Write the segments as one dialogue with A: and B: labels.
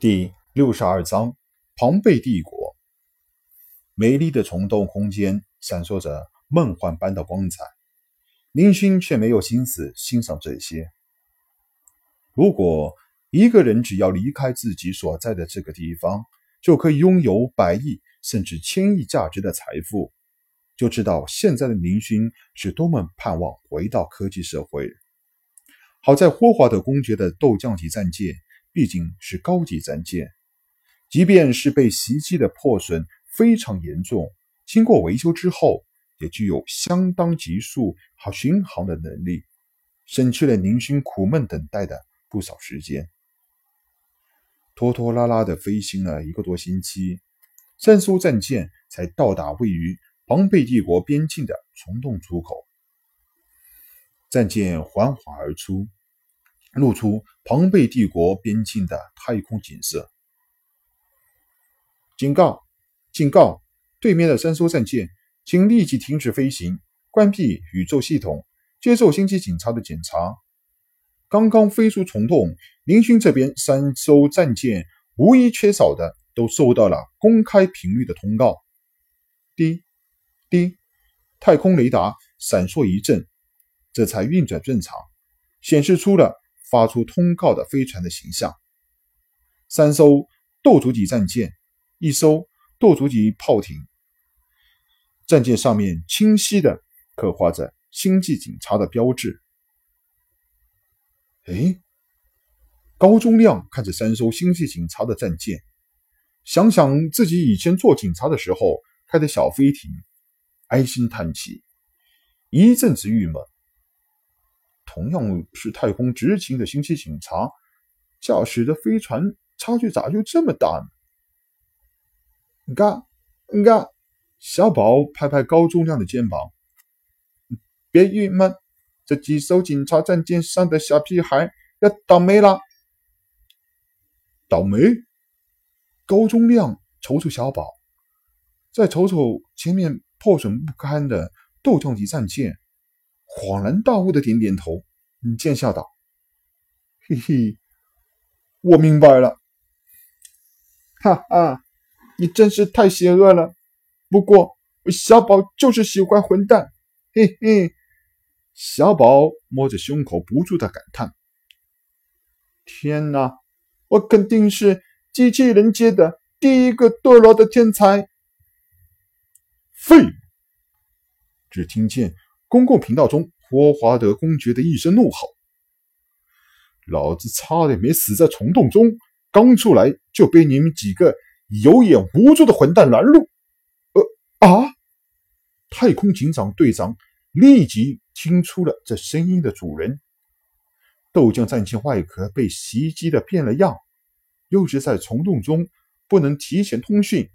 A: 第六十二章：庞贝帝国。美丽的虫洞空间闪烁着梦幻般的光彩，林勋却没有心思欣赏这些。如果一个人只要离开自己所在的这个地方，就可以拥有百亿甚至千亿价值的财富，就知道现在的林勋是多么盼望回到科技社会。好在霍华德公爵的斗将级战舰。毕竟是高级战舰，即便是被袭击的破损非常严重，经过维修之后，也具有相当急速和巡航的能力，省去了宁勋苦闷等待的不少时间。拖拖拉拉的飞行了一个多星期，三艘战舰才到达位于庞贝帝国边境的虫洞出口。战舰缓缓而出。露出庞贝帝国边境的太空景色。警告！警告！对面的三艘战舰，请立即停止飞行，关闭宇宙系统，接受星际警察的检查。刚刚飞出虫洞，林勋这边三艘战舰无一缺少的都收到了公开频率的通告。滴滴，太空雷达闪烁一阵，这才运转正常，显示出了。发出通告的飞船的形象，三艘斗族级战舰，一艘斗族级炮艇。战舰上面清晰的刻画着星际警察的标志。哎，高中亮看着三艘星际警察的战舰，想想自己以前做警察的时候开的小飞艇，唉心叹气，一阵子郁闷。同样是太空执勤的星际警察，驾驶的飞船差距咋就这么大呢？嘎嘎，小宝拍拍高中亮的肩膀，别郁闷，这几艘警察战舰上的小屁孩要倒霉了。倒霉？高中亮瞅瞅小宝，再瞅瞅前面破损不堪的斗将级战舰。恍然大悟的点点头，见笑道：“嘿嘿，我明白了。哈哈，你真是太邪恶了。不过小宝就是喜欢混蛋。嘿嘿。”小宝摸着胸口，不住的感叹：“天哪，我肯定是机器人界的第一个堕落的天才。”废！只听见。公共频道中，霍华德公爵的一声怒吼：“老子差点没死在虫洞中，刚出来就被你们几个有眼无珠的混蛋拦路！”呃啊！太空警长队长立即听出了这声音的主人。豆浆战舰外壳被袭击的变了样，又是在虫洞中，不能提前通讯，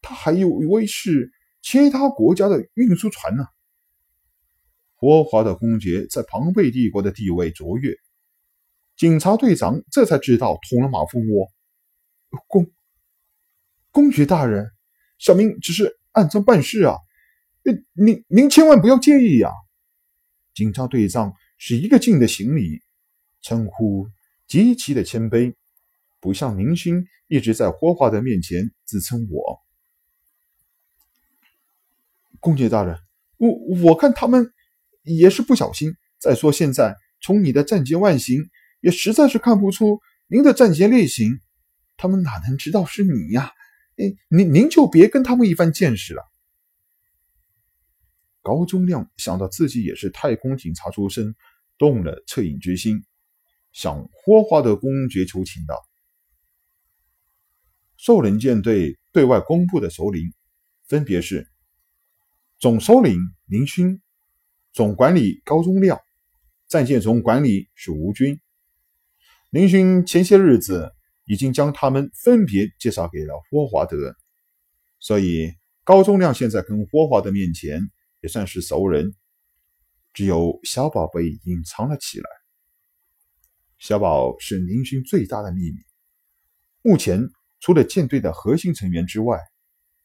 A: 他还以为是其他国家的运输船呢。霍华的公爵在庞贝帝国的地位卓越，警察队长这才知道捅了马蜂窝。公公爵大人，小明只是暗中办事啊，您您千万不要介意呀。警察队长是一个劲的行礼，称呼极其的谦卑，不像明星一直在霍华德面前自称我。公爵大人，我我看他们。也是不小心。再说，现在从你的战舰外形，也实在是看不出您的战舰类型。他们哪能知道是你呀？哎，您您就别跟他们一番见识了。高中亮想到自己也是太空警察出身，动了恻隐之心，向霍华德公爵求情道：“兽人舰队对外公布的首领分别是总首领林勋。”总管理高中亮，战舰总管理是吴军。林勋前些日子已经将他们分别介绍给了霍华德，所以高中亮现在跟霍华德面前也算是熟人。只有小宝被隐藏了起来。小宝是林勋最大的秘密，目前除了舰队的核心成员之外，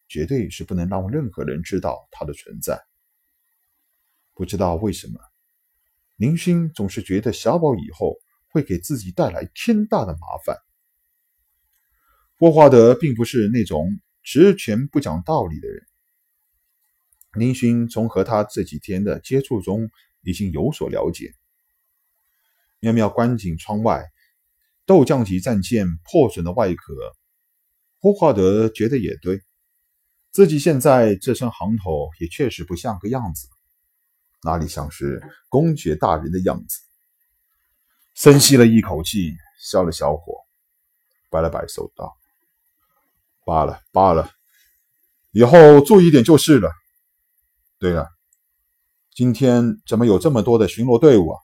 A: 绝对是不能让任何人知道他的存在。不知道为什么，林勋总是觉得小宝以后会给自己带来天大的麻烦。霍华德并不是那种直权不讲道理的人。林勋从和他这几天的接触中已经有所了解。妙妙关紧窗外，斗将级战舰破损的外壳。霍华德觉得也对，自己现在这身行头也确实不像个样子，哪里像是公爵大人的样子？深吸了一口气，消了消火，摆了摆手道：“罢了罢了，以后注意点就是了。对了，今天怎么有这么多的巡逻队伍啊？”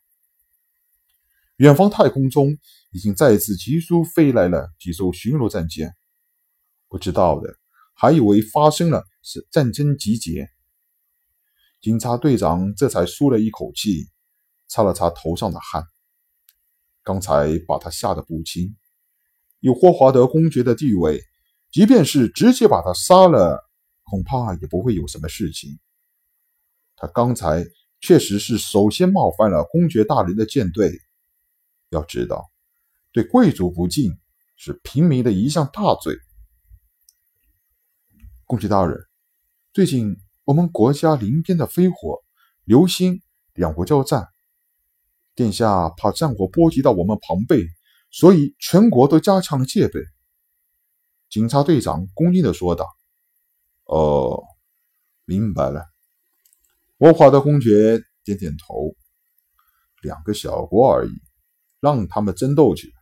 A: 远方太空中已经再次急速飞来了几艘巡逻战舰，不知道的还以为发生了是战争集结。警察队长这才舒了一口气，擦了擦头上的汗。刚才把他吓得不轻，以霍华德公爵的地位，即便是直接把他杀了，恐怕也不会有什么事情。他刚才确实是首先冒犯了公爵大人的舰队。要知道，对贵族不敬是平民的一项大罪。公爵大人，最近我们国家邻边的飞火、流星两国交战，殿下怕战火波及到我们庞贝，所以全国都加强了戒备。警察队长恭敬的说道：“哦，明白了。”我华德公爵点点头：“两个小国而已。”让他们争斗去，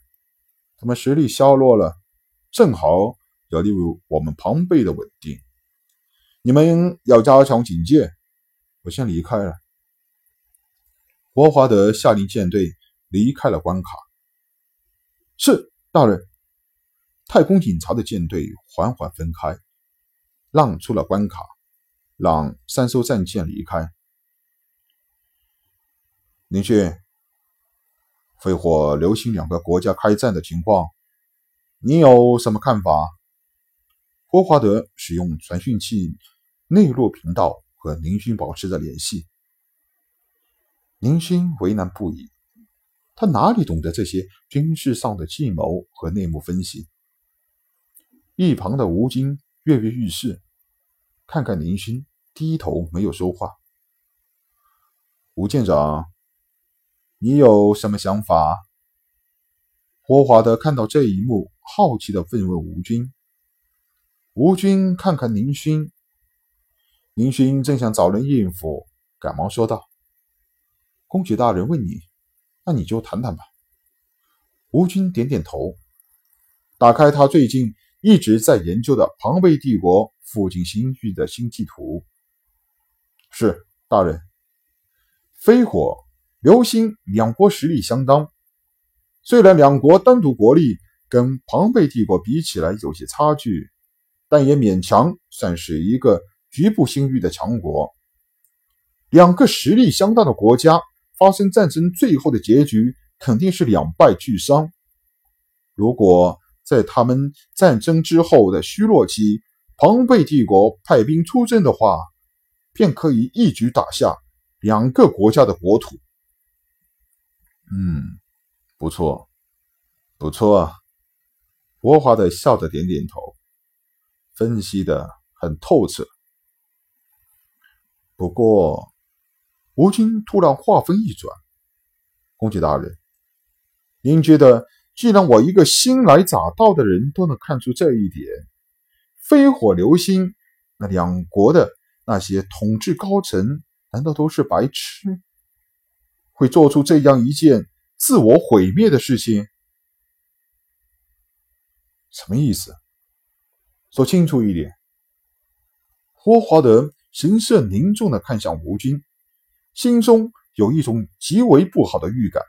A: 他们实力削弱了，正好有利于我们庞贝的稳定。你们要加强警戒，我先离开了。霍华德下令舰队离开了关卡。是，大人。太空警察的舰队缓缓分开，让出了关卡，让三艘战舰离开。林旭。飞火、流星两个国家开战的情况，你有什么看法？霍华德使用传讯器内陆频道和宁勋保持着联系。宁勋为难不已，他哪里懂得这些军事上的计谋和内幕分析？一旁的吴京跃跃欲试，看看宁勋，低头没有说话。吴舰长。你有什么想法？霍华德看到这一幕，好奇的问问吴军。吴军看看宁勋，林勋正想找人应付，赶忙说道：“公爵大人问你，那你就谈谈吧。”吴军点点头，打开他最近一直在研究的庞贝帝国附近星域的星际图。是大人，飞火。流星两国实力相当，虽然两国单独国力跟庞贝帝国比起来有些差距，但也勉强算是一个局部星域的强国。两个实力相当的国家发生战争，最后的结局肯定是两败俱伤。如果在他们战争之后的虚弱期，庞贝帝国派兵出征的话，便可以一举打下两个国家的国土。嗯，不错，不错啊！霍华的笑着点点头，分析的很透彻。不过，吴军突然话锋一转：“公爵大人，您觉得，既然我一个新来乍到的人都能看出这一点，飞火流星那两国的那些统治高层，难道都是白痴？”会做出这样一件自我毁灭的事情？什么意思？说清楚一点。霍华德神色凝重的看向吴军，心中有一种极为不好的预感。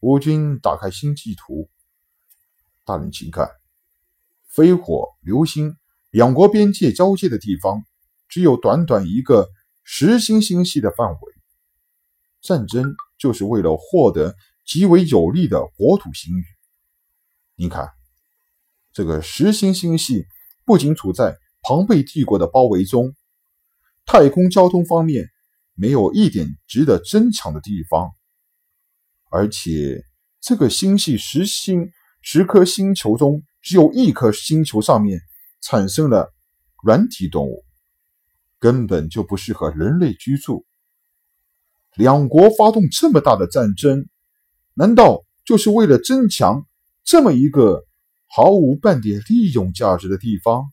A: 吴军打开星际图，大人请看，飞火流星两国边界交界的地方，只有短短一个实心星系的范围。战争就是为了获得极为有利的国土星域。您看，这个实心星系不仅处在庞贝帝国的包围中，太空交通方面没有一点值得争抢的地方，而且这个星系十星十颗星球中只有一颗星球上面产生了软体动物，根本就不适合人类居住。两国发动这么大的战争，难道就是为了增强这么一个毫无半点利用价值的地方？